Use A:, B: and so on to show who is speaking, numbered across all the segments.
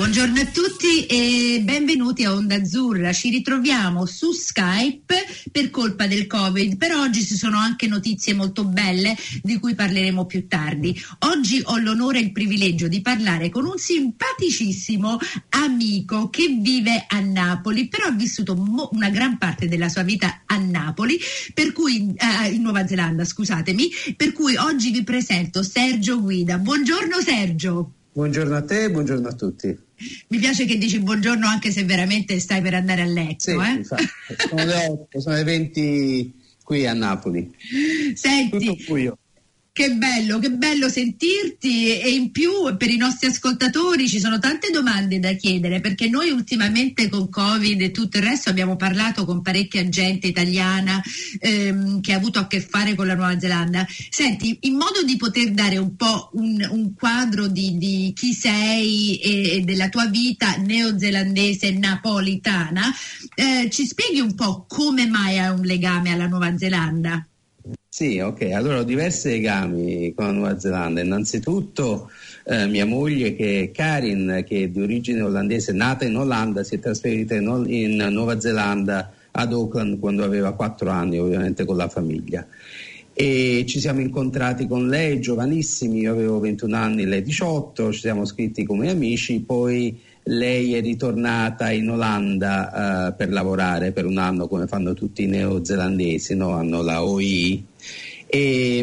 A: Buongiorno a tutti e benvenuti a Onda Azzurra. Ci ritroviamo su Skype per colpa del Covid, però oggi ci sono anche notizie molto belle di cui parleremo più tardi. Oggi ho l'onore e il privilegio di parlare con un simpaticissimo amico che vive a Napoli, però ha vissuto mo- una gran parte della sua vita a Napoli, per cui eh, in Nuova Zelanda, scusatemi, per cui oggi vi presento Sergio Guida. Buongiorno Sergio.
B: Buongiorno a te e buongiorno a tutti.
A: Mi piace che dici buongiorno anche se veramente stai per andare a letto.
B: Sì,
A: eh?
B: sono le 8, sono le 20 qui a Napoli.
A: Senti. Che bello, che bello sentirti e in più per i nostri ascoltatori ci sono tante domande da chiedere perché noi ultimamente con Covid e tutto il resto abbiamo parlato con parecchia gente italiana ehm, che ha avuto a che fare con la Nuova Zelanda. Senti, in modo di poter dare un po' un, un quadro di, di chi sei e, e della tua vita neozelandese napolitana, eh, ci spieghi un po' come mai hai un legame alla Nuova Zelanda?
B: Sì, ok, allora ho diversi legami con la Nuova Zelanda. Innanzitutto eh, mia moglie che è Karin, che è di origine olandese, nata in Olanda, si è trasferita in, in Nuova Zelanda ad Auckland quando aveva 4 anni, ovviamente con la famiglia. E ci siamo incontrati con lei giovanissimi, io avevo 21 anni, lei 18, ci siamo scritti come amici, poi lei è ritornata in Olanda eh, per lavorare per un anno come fanno tutti i neozelandesi, no? hanno la OI e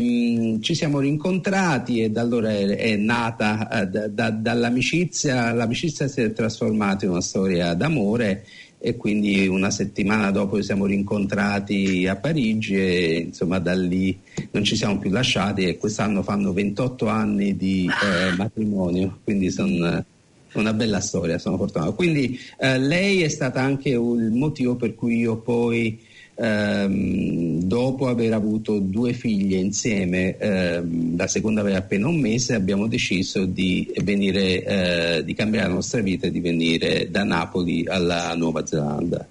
B: mh, ci siamo rincontrati e da allora è, è nata eh, da- da- dall'amicizia, l'amicizia si è trasformata in una storia d'amore e quindi una settimana dopo ci siamo rincontrati a Parigi e insomma da lì non ci siamo più lasciati e quest'anno fanno 28 anni di eh, matrimonio, quindi sono una bella storia, sono fortunato. Quindi eh, lei è stata anche il motivo per cui io poi ehm, dopo aver avuto due figlie insieme, ehm, la seconda aveva appena un mese, abbiamo deciso di venire, eh, di cambiare la nostra vita e di venire da Napoli alla Nuova Zelanda.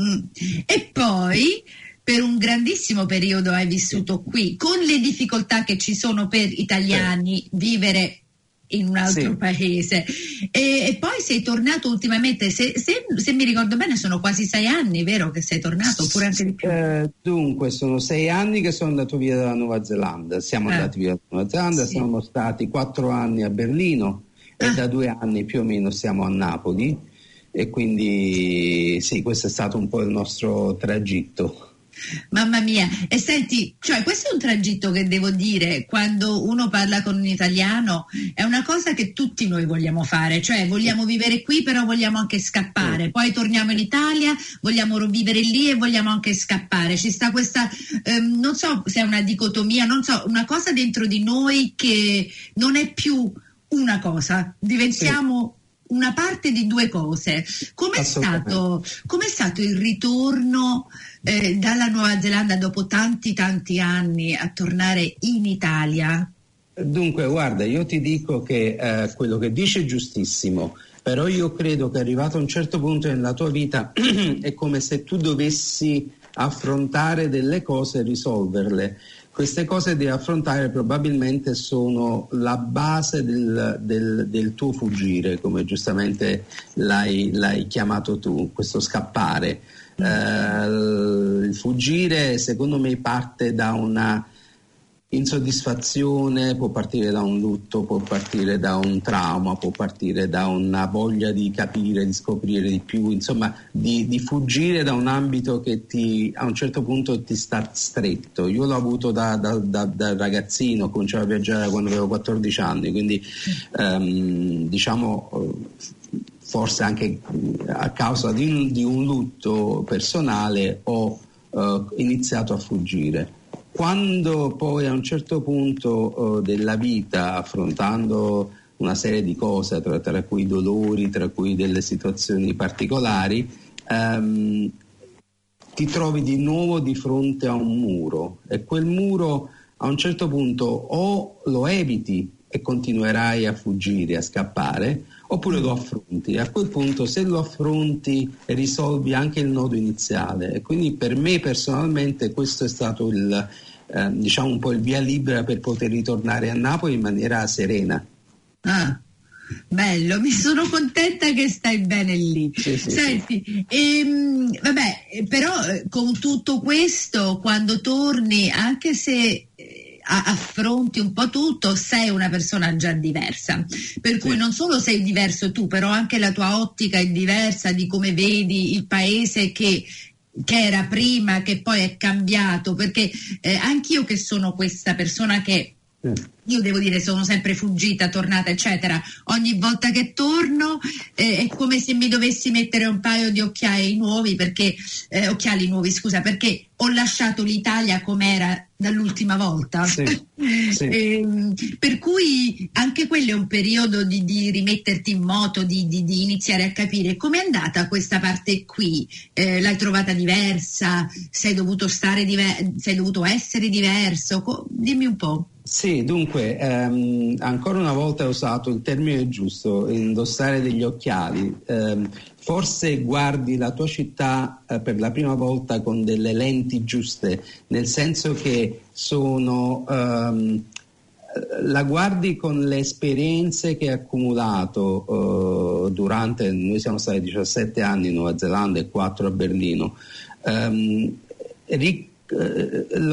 A: Mm. E poi per un grandissimo periodo hai vissuto qui, con le difficoltà che ci sono per italiani vivere in un altro
B: Sì.
A: paese. E, e poi sei tornato ultimamente, se, se- se mi ricordo bene sono quasi sei anni, vero che sei tornato, oppure anche di più?
B: Eh, dunque, sono sei anni che sono andato via dalla Nuova Zelanda. Siamo
A: Eh.
B: andati via dalla Nuova Zelanda,
A: Sì.
B: siamo stati quattro anni a Berlino
A: Ah.
B: e da due anni più o meno siamo a Napoli. E quindi sì, questo è stato un po' il nostro tragitto.
A: Mamma mia, e senti, cioè questo è un tragitto che devo dire, quando uno parla con un italiano, è una cosa che tutti noi vogliamo fare, cioè vogliamo vivere qui però vogliamo anche scappare, poi torniamo in Italia, vogliamo vivere lì e vogliamo anche scappare, ci sta questa, ehm, non so se è una dicotomia, non so, una cosa dentro di noi che non è più una cosa, diventiamo... Una parte di due cose. Com'è stato, com'è stato il ritorno eh, dalla Nuova Zelanda dopo tanti tanti anni a tornare in Italia?
B: Dunque, guarda, io ti dico che eh, quello che dici è giustissimo, però io credo che arrivato a un certo punto nella tua vita è come se tu dovessi affrontare delle cose e risolverle. Queste cose da affrontare probabilmente sono la base del, del- del tuo fuggire, come giustamente l'hai, l'hai chiamato tu, questo scappare. Eh, il fuggire secondo me parte da una insoddisfazione, può partire da un lutto, può partire da un trauma, può partire da una voglia di capire, di scoprire di più, insomma di, di fuggire da un ambito che ti, a un certo punto ti sta stretto. Io l'ho avuto da, da- da- da ragazzino, ho cominciato a viaggiare quando avevo 14 anni, quindi ehm, diciamo forse anche a causa di di un lutto personale ho eh, iniziato a fuggire. Quando poi a un certo punto eh, della vita, affrontando una serie di cose, tra, tra cui dolori, tra cui delle situazioni particolari, ehm, ti trovi di nuovo di fronte a un muro e quel muro a un certo punto o lo eviti e continuerai a fuggire, a scappare, oppure lo affronti. A quel punto se lo affronti risolvi anche il nodo iniziale e quindi per me personalmente questo è stato il, eh, diciamo un po' il via libera per poter ritornare a Napoli in maniera serena.
A: Ah. Bello, mi sono contenta che stai bene lì.
B: Sì, sì,
A: Senti, sì. Ehm, vabbè, però eh, con tutto questo, quando torni, anche se eh, affronti un po' tutto, sei una persona già diversa. Per cui non solo sei diverso tu, però anche la tua ottica è diversa di come vedi il paese che che era prima, che poi è cambiato, perché eh, anch'io che sono questa persona che io devo dire sono sempre fuggita, tornata eccetera, ogni volta che torno eh, è come se mi dovessi mettere un paio di occhiali nuovi perché, eh, occhiali nuovi scusa, perché ho lasciato l'Italia com'era dall'ultima volta.
B: Sì, sì.
A: eh, per cui anche quello è un periodo di, di rimetterti in moto, di, di, di, iniziare a capire com'è andata questa parte qui. Eh, l'hai trovata diversa? Sei dovuto, stare diver- sei dovuto essere diverso? Co- dimmi un po'.
B: Sì, dunque, ehm, ancora una volta ho usato il termine giusto, indossare degli occhiali. Eh, forse guardi la tua città eh, per la prima volta con delle lenti giuste, nel senso che sono... Ehm, la guardi con le esperienze che hai accumulato uh, durante, noi siamo stati 17 anni in Nuova Zelanda e 4 a Berlino, um, ric-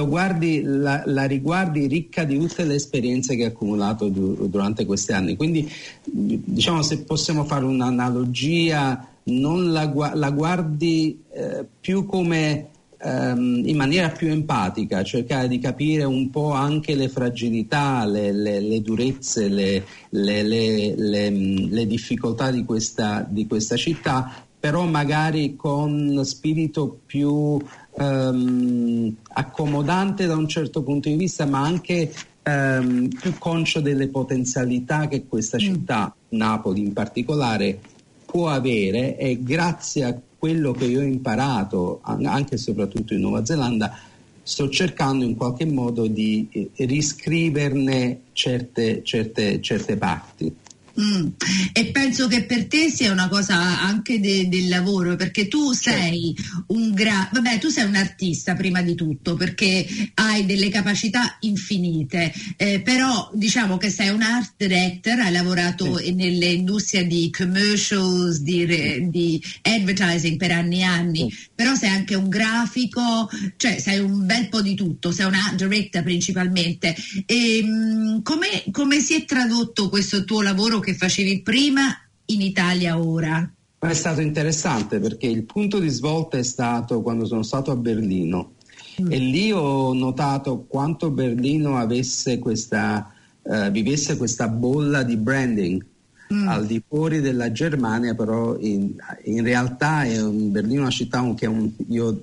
B: guardi, la, la, riguardi ricca di tutte le esperienze che hai accumulato du- durante questi anni. Quindi, diciamo, se possiamo fare un'analogia, non la, la guardi eh, più come ehm, in maniera più empatica, cercare di capire un po' anche le fragilità, le, le, le durezze, le, le, difficoltà di questa, di questa città, però magari con spirito più ehm, accomodante da un certo punto di vista, ma anche ehm, più conscio delle potenzialità che questa città, mm. Napoli in particolare, può avere e grazie a quello che io ho imparato anche e soprattutto in Nuova Zelanda sto cercando in qualche modo di eh, riscriverne certe, certe, certe parti.
A: Mm. E penso che per te sia una cosa anche de, del lavoro, perché tu sei un gra- vabbè, tu sei un artista prima di tutto, perché hai delle capacità infinite, eh, però diciamo che sei un art director, hai lavorato sì. nelle industrie di commercials, di, di, advertising per anni e anni, sì. però sei anche un grafico, cioè sei un bel po' di tutto, sei un art director principalmente. E, mh, come, come si è tradotto questo tuo lavoro? Che facevi prima in Italia ora?
B: È stato interessante perché il punto di svolta è stato quando sono stato a Berlino mm. e lì ho notato quanto Berlino avesse questa, uh, vivesse questa bolla di branding. Mm. al di fuori della Germania, però in, in realtà è un, Berlino è una città che un, io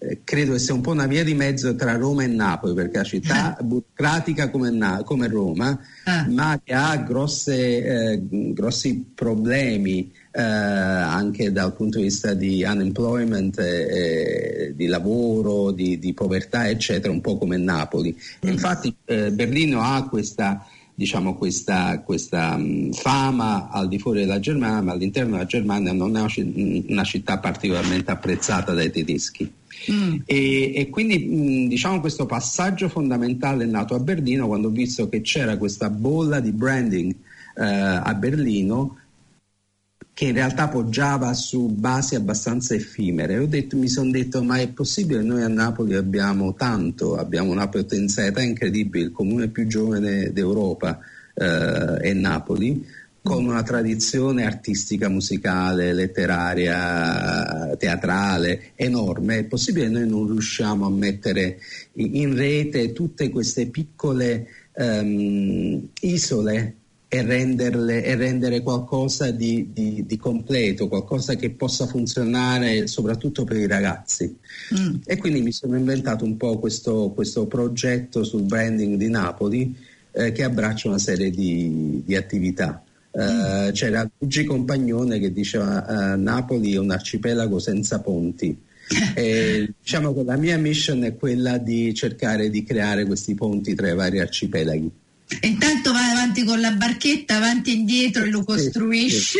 B: eh, credo che sia un po' una via di mezzo tra Roma e Napoli, perché è una città burocratica come, Na- come Roma, ah. ma che ha grosse, eh, grossi problemi eh, anche dal punto di vista di unemployment, eh, di lavoro, di, di, povertà, eccetera, un po' come Napoli. Mm. Infatti eh, Berlino ha questa diciamo, questa, questa um, fama al di fuori della Germania, ma all'interno della Germania non è una città particolarmente apprezzata dai tedeschi. Mm. E, e, quindi mh, diciamo questo passaggio fondamentale è nato a Berlino quando ho visto che c'era questa bolla di branding eh, a Berlino che in realtà poggiava su basi abbastanza effimere. Detto, mi sono detto, ma è possibile? Noi a Napoli abbiamo tanto, abbiamo una potenzialità incredibile, il comune più giovane d'Europa eh, è Napoli, con una tradizione artistica, musicale, letteraria, teatrale enorme. È possibile che noi non riusciamo a mettere in rete tutte queste piccole um, isole e, renderle, e rendere qualcosa di, di, di, completo, qualcosa che possa funzionare soprattutto per i ragazzi. Mm. E quindi mi sono inventato un po' questo, questo progetto sul branding di Napoli eh, che abbraccia una serie di, di attività. Uh, c'era Luigi Compagnone che diceva uh, Napoli è un arcipelago senza ponti. e, diciamo che la mia mission è quella di cercare di creare questi ponti tra i vari arcipelaghi.
A: Intanto vai avanti con la barchetta, avanti e indietro e lo costruisci.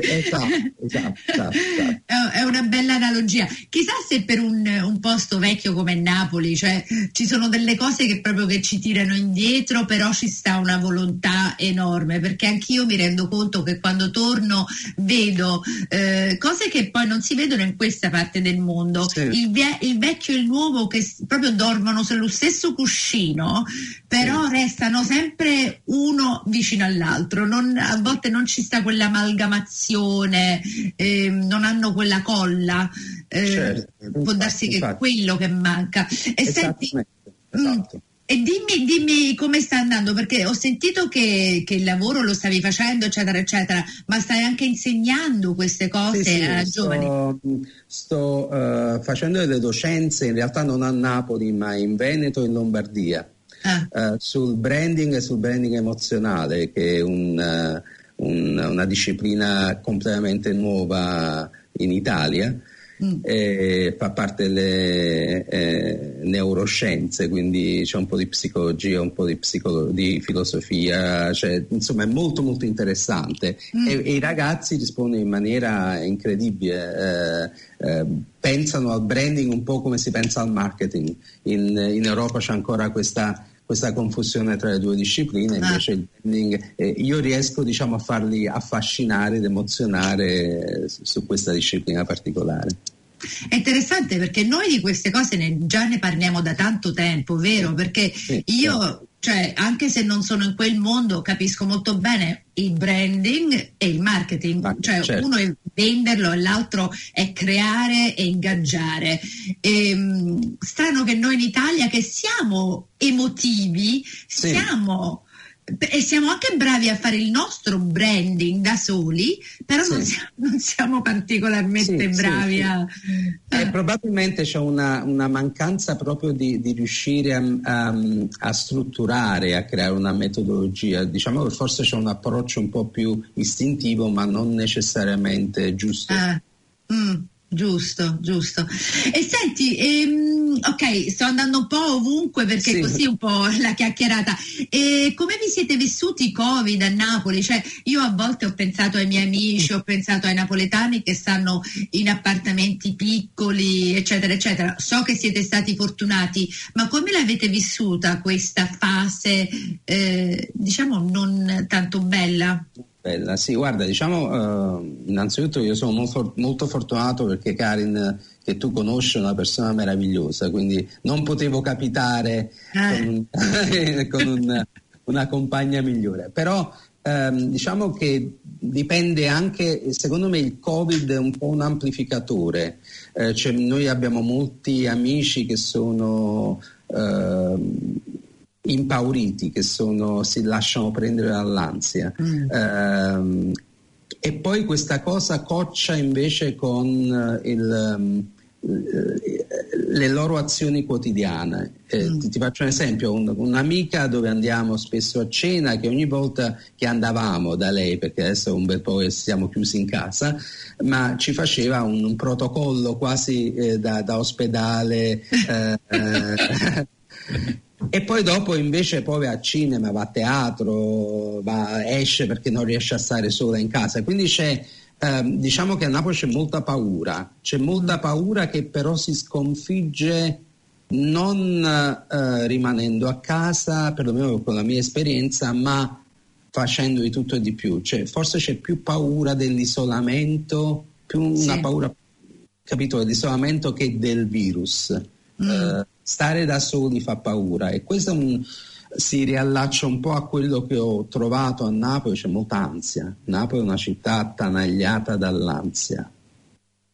B: Esatto, esatto, esatto.
A: È una bella analogia. Chissà se per un, un, posto vecchio come Napoli, cioè ci sono delle cose che proprio che ci tirano indietro, però ci sta una volontà enorme, perché anch'io mi rendo conto che quando torno vedo eh, cose che poi non si vedono in questa parte del mondo. Sì. Il, vie- il, vecchio e il nuovo che proprio dormono sullo stesso cuscino, però sì. restano sempre sempre uno vicino all'altro, non, a volte non ci sta quell'amalgamazione, eh, non hanno quella colla, eh, certo, può infatti, darsi che infatti. è quello che manca. E senti, mm, esatto. E dimmi, dimmi, come sta andando, perché ho sentito che, che, il lavoro lo stavi facendo, eccetera, eccetera, ma stai anche insegnando queste cose sì, sì, a sto, giovani?
B: Sto uh, facendo delle docenze, in realtà non a Napoli, ma in Veneto e in Lombardia uh, sul branding e sul branding emozionale, che è un, uh, un, una disciplina completamente nuova in Italia. Mm. E fa parte delle eh, neuroscienze, quindi c'è un po' di psicologia, un po' di, psicolo- di filosofia, cioè, insomma è molto molto interessante mm. e, e, i ragazzi rispondono in maniera incredibile, eh, eh, pensano al branding un po' come si pensa al marketing, in, in Europa c'è ancora questa questa confusione tra le due discipline, ah. invece il branding, eh, io riesco diciamo, a farli affascinare ed emozionare su questa disciplina particolare.
A: È interessante perché noi di queste cose ne, già ne parliamo da tanto tempo, vero? Perché io cioè anche se non sono in quel mondo capisco molto bene il branding e il marketing, ah, cioè certo. uno è venderlo e l'altro è creare e ingaggiare. E, ehm, strano che noi in Italia che siamo emotivi, sì. siamo e siamo anche bravi a fare il nostro branding da soli, però sì. non, siamo, non, siamo, particolarmente sì, bravi sì, a...
B: Eh, probabilmente c'è una, una, mancanza proprio di, di riuscire a, a, a, strutturare, a creare una metodologia. Diciamo che forse c'è un approccio un po' più istintivo, ma non necessariamente giusto.
A: Ah. Mm. Giusto, giusto. E senti, ehm, ok, sto andando un po' ovunque perché sì. così un po' la chiacchierata. E come vi siete vissuti i Covid a Napoli? Cioè, io a volte ho pensato ai miei amici, ho pensato ai napoletani che stanno in appartamenti piccoli, eccetera, eccetera. So che siete stati fortunati, ma come l'avete vissuta questa fase, eh, diciamo, non tanto bella?
B: Bella, sì, guarda, diciamo, eh, innanzitutto io sono molto, molto, fortunato perché Karin, che tu conosci, una persona meravigliosa, quindi non potevo capitare eh. con, un, con un, una compagna migliore. Però ehm, diciamo che dipende anche, secondo me il Covid è un po' un amplificatore, eh, cioè noi abbiamo molti amici che sono... Eh, impauriti, che sono, si lasciano prendere dall'ansia. Mm. Eh, e poi questa cosa coccia invece con eh, il, um, le loro azioni quotidiane. Eh, mm. ti, ti, faccio un esempio, un, un'amica dove andiamo spesso a cena, che ogni volta che andavamo da lei, perché adesso un bel po' siamo chiusi in casa, ma ci faceva un, un protocollo quasi eh, da, da, ospedale. Eh E poi dopo invece poi va a cinema, va a teatro, va, esce perché non riesce a stare sola in casa. Quindi c'è, ehm, diciamo che a Napoli c'è molta paura, c'è molta paura che però si sconfigge non eh, rimanendo a casa, perlomeno con la mia esperienza, ma facendo di tutto e di più. Cioè, forse c'è più paura dell'isolamento, più una sì. paura, capito, dell'isolamento che del virus. Mm. Eh, stare da soli fa paura e questo un, si riallaccia un po' a quello che ho trovato a Napoli, c'è molta ansia. Napoli è una città attanagliata dall'ansia.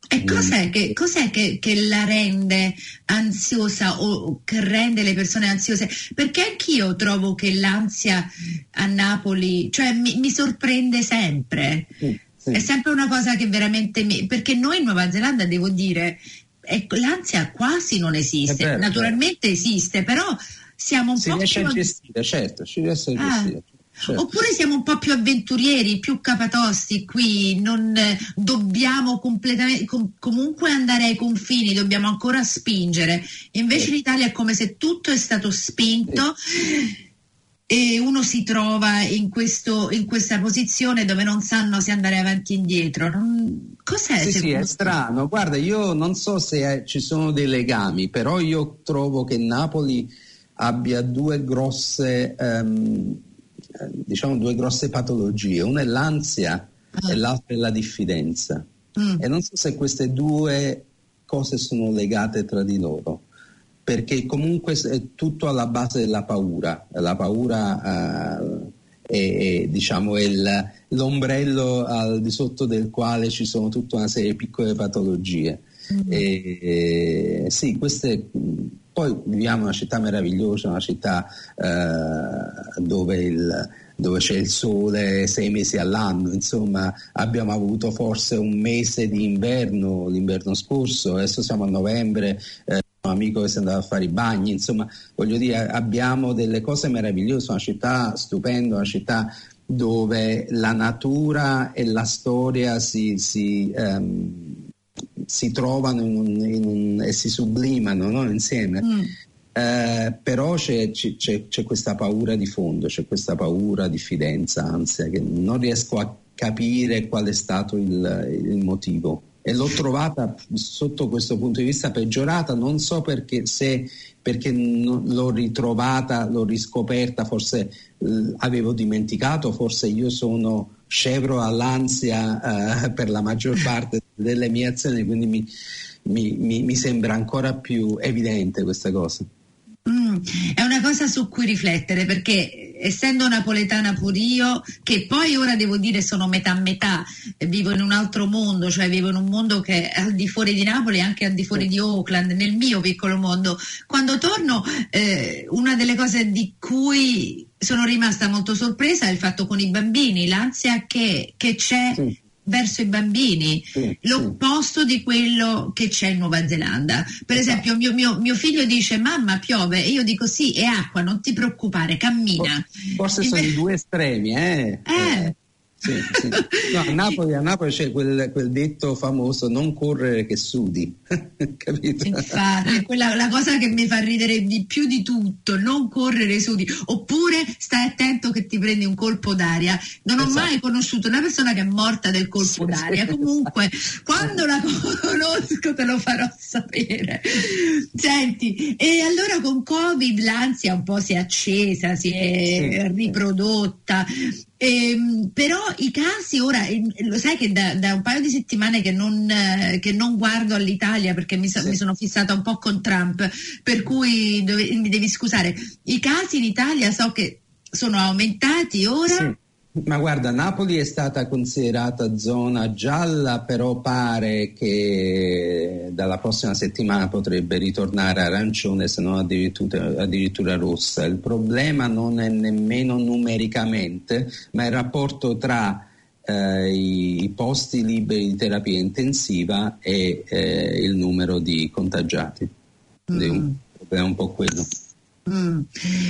A: E cos'è, che, cos'è che, che, la rende ansiosa o che rende le persone ansiose? Perché anch'io trovo che l'ansia a Napoli, cioè mi, mi sorprende sempre. Sì, sì. È sempre una cosa che veramente mi... perché noi in Nuova Zelanda, devo dire, ecco, l'ansia quasi non esiste, naturalmente certo. esiste, però siamo un
B: si
A: po'
B: riesce più... a gestire, certo, ci riesce a ah. gestire.
A: Certo. Oppure siamo un po' più avventurieri, più capatosti qui, non eh, dobbiamo completamente, com- comunque andare ai confini, dobbiamo ancora spingere. Invece certo. in Italia è come se tutto è stato spinto. e uno si trova in, questo, in, questa posizione dove non sanno se andare avanti e indietro. Non... Cos'è?
B: Sì, sì, è strano. Guarda, io non so se è, ci sono dei legami, però io trovo che Napoli abbia due grosse, um, diciamo, due grosse patologie. Una è l'ansia ah. e l'altra è la diffidenza. Mm. E non so se queste due cose sono legate tra di loro perché comunque è tutto alla base della paura. La paura uh, è, è, diciamo, è il, l'ombrello al di sotto del quale ci sono tutta una serie di piccole patologie. E, e, sì, queste, poi viviamo in una città meravigliosa, una città uh, dove il, dove c'è il sole sei mesi all'anno, insomma abbiamo avuto forse un mese di inverno l'inverno scorso, adesso siamo a novembre, eh, un amico che si è andato a fare i bagni, insomma voglio dire abbiamo delle cose meravigliose, una città stupenda, una città dove la natura e la storia si, si, um, si trovano in un, in un, e si sublimano no? insieme. Mm. Eh, però c'è, c'è, c'è, questa paura di fondo, c'è questa paura, diffidenza, ansia, che non riesco a capire qual è stato il, il motivo e l'ho trovata sotto questo punto di vista peggiorata, non so perché, se perché l'ho ritrovata, l'ho riscoperta, forse eh, avevo dimenticato, forse io sono scevro all'ansia eh, per la maggior parte delle mie azioni, quindi mi, mi, mi, mi sembra ancora più evidente questa cosa.
A: Mm, è una cosa su cui riflettere perché essendo napoletana pure io, che poi ora devo dire sono metà metà, vivo in un altro mondo, cioè vivo in un mondo che è al di fuori di Napoli e anche al di fuori di Oakland, nel mio piccolo mondo. Quando torno, eh, una delle cose di cui sono rimasta molto sorpresa è il fatto con i bambini, l'ansia che, che c'è sì verso i bambini, sì, l'opposto sì. di quello che c'è in Nuova Zelanda. Per esatto. esempio, mio, mio, mio, figlio dice: Mamma, piove, e io dico: Sì, è acqua, non ti preoccupare, cammina.
B: Forse Inve- sono i due estremi, eh?
A: eh.
B: Sì, sì. No, a, Napoli, a, Napoli, c'è quel, quel, detto famoso non correre che sudi capito?
A: infatti quella la cosa che mi fa ridere di più di tutto non correre sudi oppure stai attento che ti prendi un colpo d'aria non ho esatto. mai conosciuto una persona che è morta del colpo sì, d'aria comunque esatto. quando la conosco te lo farò sapere senti e allora con covid l'ansia un po' si è accesa si è riprodotta Ehm, però i casi ora, eh, lo sai che da, da un paio di settimane che non, eh, che non guardo all'Italia perché mi, so, sì. mi, sono fissata un po' con Trump, per cui dove, mi devi scusare, i casi in Italia so che sono aumentati ora.
B: Sì. Ma guarda, Napoli è stata considerata zona gialla, però pare che dalla prossima settimana potrebbe ritornare arancione, se non addirittura, addirittura rossa. Il problema non è nemmeno numericamente, ma il rapporto tra eh, i, posti liberi di terapia intensiva e eh, il numero di contagiati. Mm. È un po' quello.
A: Mm.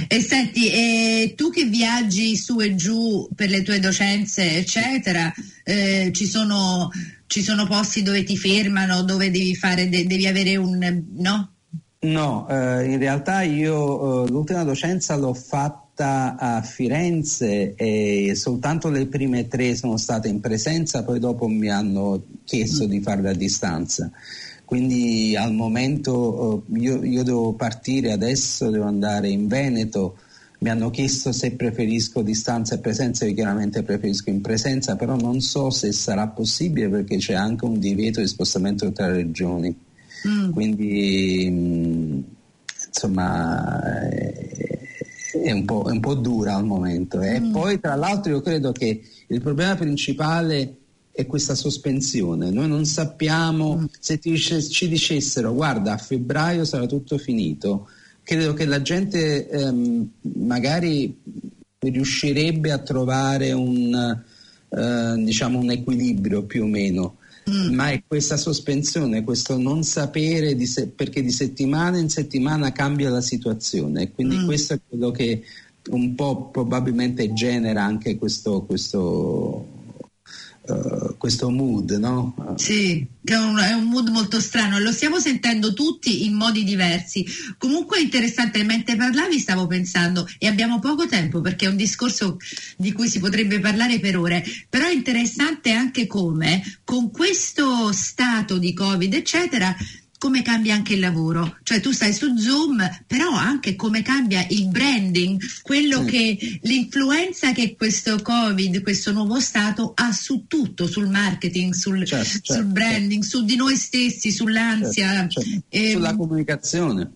A: E senti, e tu che viaggi su e giù per le tue docenze, eccetera, eh, ci, sono, ci, sono, posti dove ti fermano, dove devi fare, de- devi avere un no?
B: No, eh, in realtà io eh, l'ultima docenza l'ho fatta a Firenze e soltanto le prime tre sono state in presenza, poi dopo mi hanno chiesto mm. di farle a distanza quindi al momento eh, io, io, devo partire adesso, devo andare in Veneto, mi hanno chiesto se preferisco distanza e presenza, io chiaramente preferisco in presenza, però non so se sarà possibile perché c'è anche un divieto di spostamento tra regioni. Mm. Quindi mm, insomma è un, è un, po', dura al momento. E mm. poi tra l'altro io credo che il problema principale è questa sospensione. Noi non sappiamo mm. se dice, ci dicessero guarda a febbraio sarà tutto finito. Credo che la gente ehm, magari riuscirebbe a trovare un, eh, diciamo un equilibrio più o meno. Mm. Ma è questa sospensione, questo non sapere di se, perché di settimana in settimana cambia la situazione. Quindi mm. questo è quello che un po' probabilmente genera anche questo, questo uh, questo mood, no?
A: Sì, è un, è un, mood molto strano, lo stiamo sentendo tutti in modi diversi. Comunque interessante, mentre parlavi stavo pensando, e abbiamo poco tempo perché è un discorso di cui si potrebbe parlare per ore, però è interessante anche come con questo stato di Covid, eccetera, come cambia anche il lavoro, cioè tu stai su Zoom, però anche come cambia il branding, quello sì. che l'influenza che questo Covid, questo nuovo stato ha su tutto, sul marketing, sul, certo, sul certo, branding, certo. su di noi stessi, sull'ansia,
B: certo, certo. e, sulla ehm, comunicazione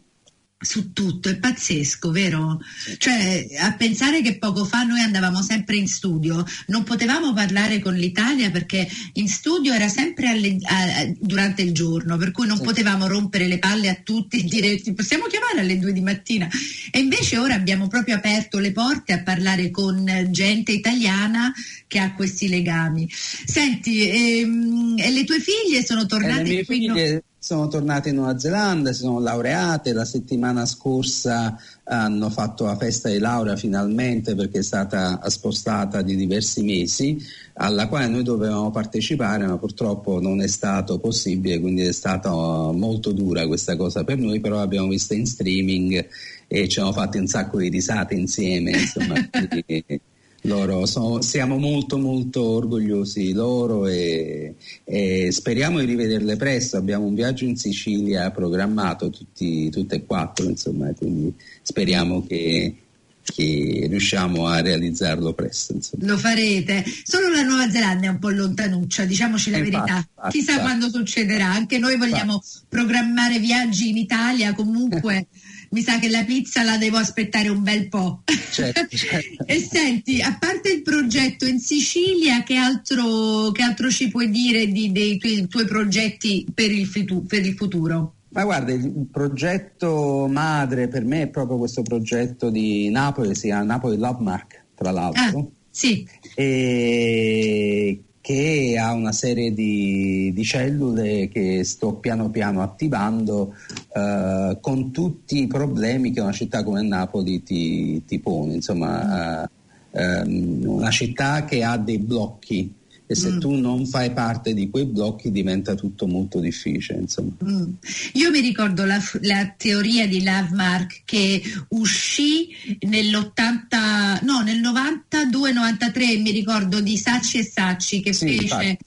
A: su tutto, è pazzesco, vero? Cioè, a pensare che poco fa noi andavamo sempre in studio, non potevamo parlare con l'Italia perché in studio era sempre alle, a, durante il giorno, per cui non potevamo rompere le palle a tutti e dire ti possiamo chiamare alle due di mattina. E invece ora abbiamo proprio aperto le porte a parlare con gente italiana che ha questi legami. Senti, ehm, le tue figlie sono tornate
B: eh, qui? Figlie sono tornate in Nuova Zelanda, si sono laureate, la settimana scorsa hanno fatto la festa di laurea finalmente perché è stata spostata di diversi mesi, alla quale noi dovevamo partecipare, ma purtroppo non è stato possibile, quindi è stata molto dura questa cosa per noi, però l'abbiamo vista in streaming e ci hanno fatto un sacco di risate insieme, insomma. loro sono, siamo molto molto orgogliosi di loro e, e, speriamo di rivederle presto. Abbiamo un viaggio in Sicilia programmato tutti, tutte e quattro, insomma, quindi speriamo che, che riusciamo a realizzarlo presto. Insomma.
A: Lo farete. Solo la Nuova Zelanda è un po' lontanuccia, diciamoci la verità. Infatti, Chissà quando succederà. Anche noi vogliamo programmare viaggi in Italia comunque. mi sa che la pizza la devo aspettare un bel po'. Certo, certo. e senti, a parte il progetto in Sicilia, che altro, che altro ci puoi dire di, dei tuoi, tuoi progetti per il, per il futuro?
B: Ma guarda, il progetto madre per me è proprio questo progetto di Napoli, si chiama Napoli Love Mark, tra l'altro.
A: Ah, sì.
B: E che ha una serie di, di, cellule che sto piano piano attivando eh, con tutti i problemi che una città come Napoli ti, ti pone. Insomma, eh, ehm, una città che ha dei blocchi e se mm. tu non fai parte di quei blocchi diventa tutto molto difficile. Mm.
A: Io mi ricordo la, la, teoria di Lovemark che uscì nell'80, no, nel 92-93, mi ricordo di Sacci e Sacci che sì, fece...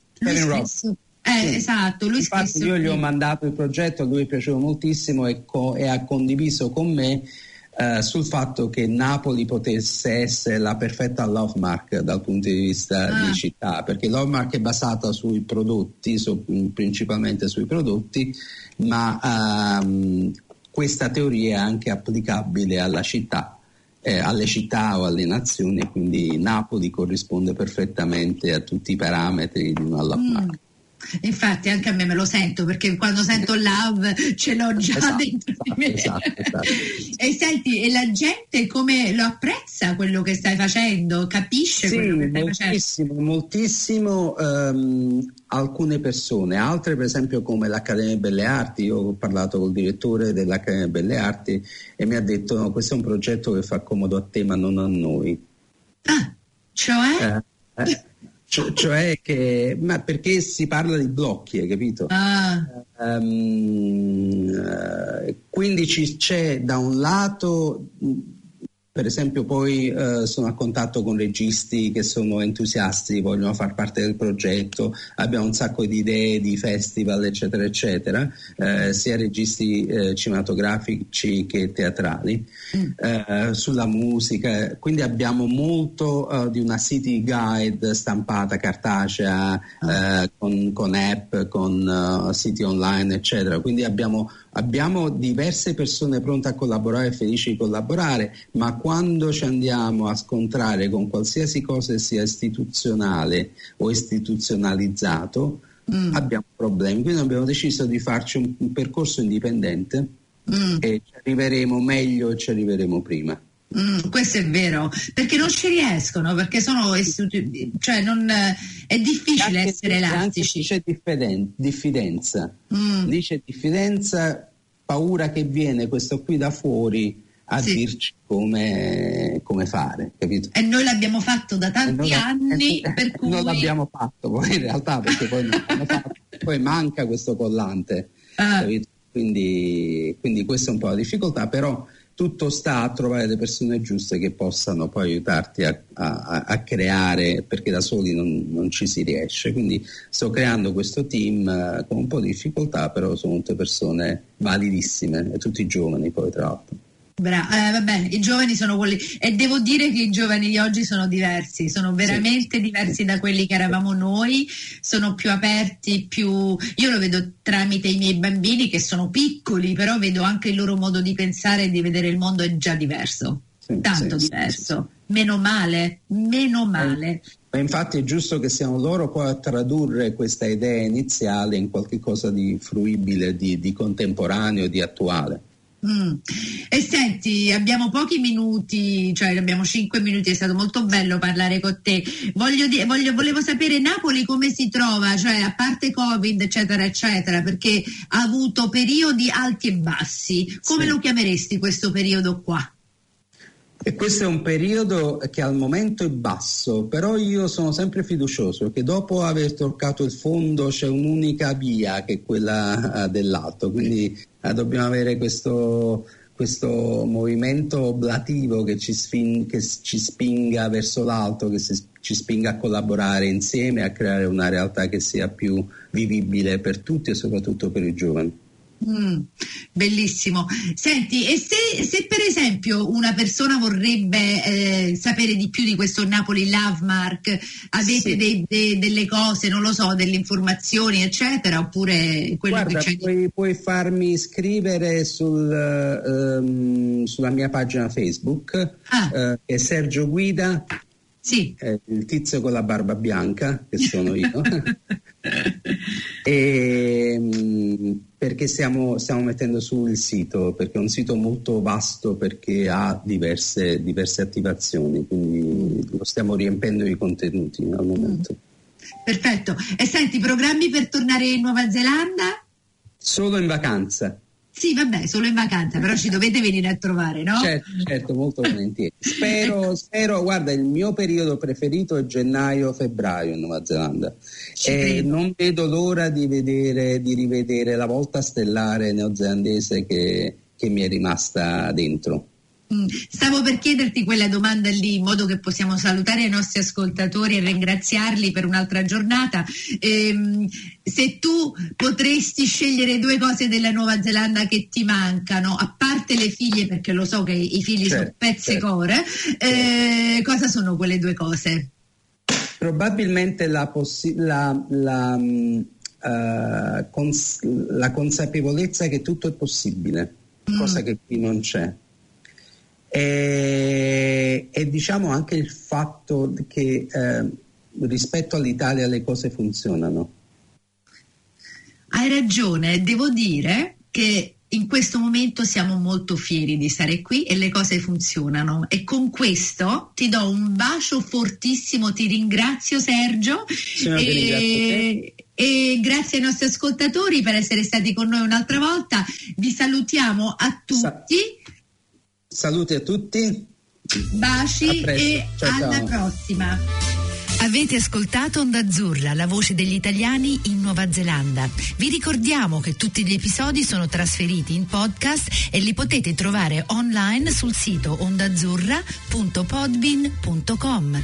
A: Eh, sì. esatto, lui
B: Infatti io gli ho mandato il progetto, a lui piaciuto moltissimo e, co- e ha condiviso con me eh, sul fatto che Napoli potesse essere la perfetta love mark dal punto di vista ah. di città, perché love mark è basata sui prodotti, su, principalmente sui prodotti, ma um, questa teoria è anche applicabile alla città. Eh, alle città o alle nazioni, quindi Napoli corrisponde perfettamente a tutti i parametri di una love mm.
A: Infatti anche a me me lo sento perché quando sento love ce l'ho già esatto, dentro di me. Esatto, esatto. e senti, e la gente come lo apprezza quello che stai facendo? Capisce
B: sì,
A: quello che stai
B: moltissimo,
A: facendo?
B: Moltissimo, um, alcune persone, altre per esempio come l'Accademia Belle Arti, io ho parlato col direttore dell'Accademia Belle Arti e mi ha detto no, questo è un progetto che fa comodo a te ma non a noi.
A: Ah, cioè? Eh, eh.
B: Cioè, cioè che, ma perché si parla di blocchi, hai capito?
A: Ah.
B: Um, quindi ci, c'è da un lato per esempio poi eh, sono a contatto con registi che sono entusiasti, vogliono far parte del progetto, abbiamo un sacco di idee di festival eccetera eccetera, eh, sia registi eh, cinematografici che teatrali, mm. Eh, sulla musica, quindi abbiamo molto eh, di una city guide stampata cartacea ah. Eh, con, con, app, con siti online eccetera, quindi abbiamo Abbiamo diverse persone pronte a collaborare e felici di collaborare, ma quando ci andiamo a scontrare con qualsiasi cosa sia istituzionale o istituzionalizzato, mm. abbiamo problemi. Quindi abbiamo deciso di farci un, un percorso indipendente mm. e ci arriveremo meglio e ci arriveremo prima.
A: Mm, questo è vero, perché non ci riescono, perché sono cioè non, è difficile anche, essere elastici.
B: Dice diffiden- diffidenza, mm. dice diffidenza, paura che viene questo qui da fuori a
A: Sì.
B: dirci come, come fare, capito?
A: E noi l'abbiamo fatto da tanti
B: la-
A: anni,
B: eh,
A: per cui...
B: non l'abbiamo fatto poi in realtà perché poi, non fatto. poi manca questo collante
A: Ah.
B: quindi, quindi questa è un po' la difficoltà però tutto sta a trovare le persone giuste che possano poi aiutarti a, a- a creare perché da soli non, non ci si riesce. Quindi sto creando questo team eh, con un po' di difficoltà però sono tutte persone validissime tutti giovani poi tra l'altro
A: Bra- eh, vabbè, i giovani sono quelli e devo dire che i giovani di oggi sono diversi, sono veramente diversi da quelli che eravamo noi, sono più aperti, più io lo vedo tramite i miei bambini che sono piccoli, però vedo anche il loro modo di pensare e di vedere il mondo è già diverso,
B: Sì,
A: tanto
B: sì, sì,
A: diverso. Meno male, meno male.
B: Ma infatti è giusto che siano loro poi a tradurre questa idea iniziale in qualcosa di fruibile, di, di contemporaneo, di attuale.
A: Mm. E senti, abbiamo pochi minuti, cioè abbiamo cinque minuti, è stato molto bello parlare con te. Voglio di- voglio- volevo sapere Napoli come si trova, cioè a parte Covid, eccetera, eccetera, perché ha avuto periodi alti e bassi. Come
B: Sì.
A: lo chiameresti questo periodo qua?
B: E questo è un periodo che al momento è basso, però io sono sempre fiducioso che dopo aver toccato il fondo c'è un'unica via che è quella eh, dell'alto, quindi eh, dobbiamo avere questo, questo movimento oblativo che ci, spin- che ci spinga verso l'alto, che si- ci spinga a collaborare insieme, a creare una realtà che sia più vivibile per tutti e soprattutto per i giovani.
A: Mm, bellissimo. Senti, e se, se per esempio una persona vorrebbe eh, sapere di più di questo Napoli Love Mark, avete
B: Sì.
A: dei- de- delle cose, non lo so, delle informazioni, eccetera, oppure quello
B: Guarda,
A: che c'è
B: puoi, puoi farmi scrivere sul, ehm, sulla mia pagina Facebook,
A: Ah.
B: eh, che è Sergio Guida,
A: Sì.
B: eh, il tizio con la barba bianca, che sono io. e, mm, perché stiamo, stiamo mettendo su il sito, perché è un sito molto vasto perché ha diverse, diverse attivazioni, quindi lo stiamo riempendo di contenuti al momento.
A: Perfetto. E senti, programmi per tornare in Nuova Zelanda?
B: Solo in vacanza.
A: Sì, vabbè, solo in vacanza, però ci dovete venire a trovare, no?
B: Certo, certo, molto volentieri. Spero, spero, guarda, il mio periodo preferito è gennaio-febbraio in Nuova Zelanda
A: Ci
B: e
A: credo.
B: non vedo l'ora di vedere, di rivedere la volta stellare neozelandese che, che mi è rimasta dentro.
A: Mm, Stavo per chiederti quella domanda lì, in modo che possiamo salutare i nostri ascoltatori e ringraziarli per un'altra giornata. Ehm, se tu potresti scegliere due cose della Nuova Zelanda che ti mancano, a parte le figlie, perché lo so che i figli sono
B: Certo,
A: pezze
B: certo.
A: core, eh, cosa sono quelle due cose?
B: Probabilmente la, possi- la, la, eh, cons- la consapevolezza che tutto è possibile,
A: Mm.
B: cosa che qui non c'è. E, e diciamo anche il fatto che eh, rispetto all'Italia le cose funzionano.
A: Hai ragione, devo dire che in questo momento siamo molto fieri di stare qui e le cose funzionano. E con questo ti do un bacio fortissimo, ti ringrazio Sergio. E, e grazie ai nostri ascoltatori per essere stati con noi un'altra volta, vi salutiamo a
B: Sa- Saluti a tutti.
A: baci
B: A
A: e
B: Ciao,
A: alla
B: ciao.
A: prossima.
C: Avete ascoltato Onda Azzurra, la voce degli italiani in Nuova Zelanda. Vi ricordiamo che tutti gli episodi sono trasferiti in podcast e li potete trovare online sul sito ondaazzurra.podbean.com.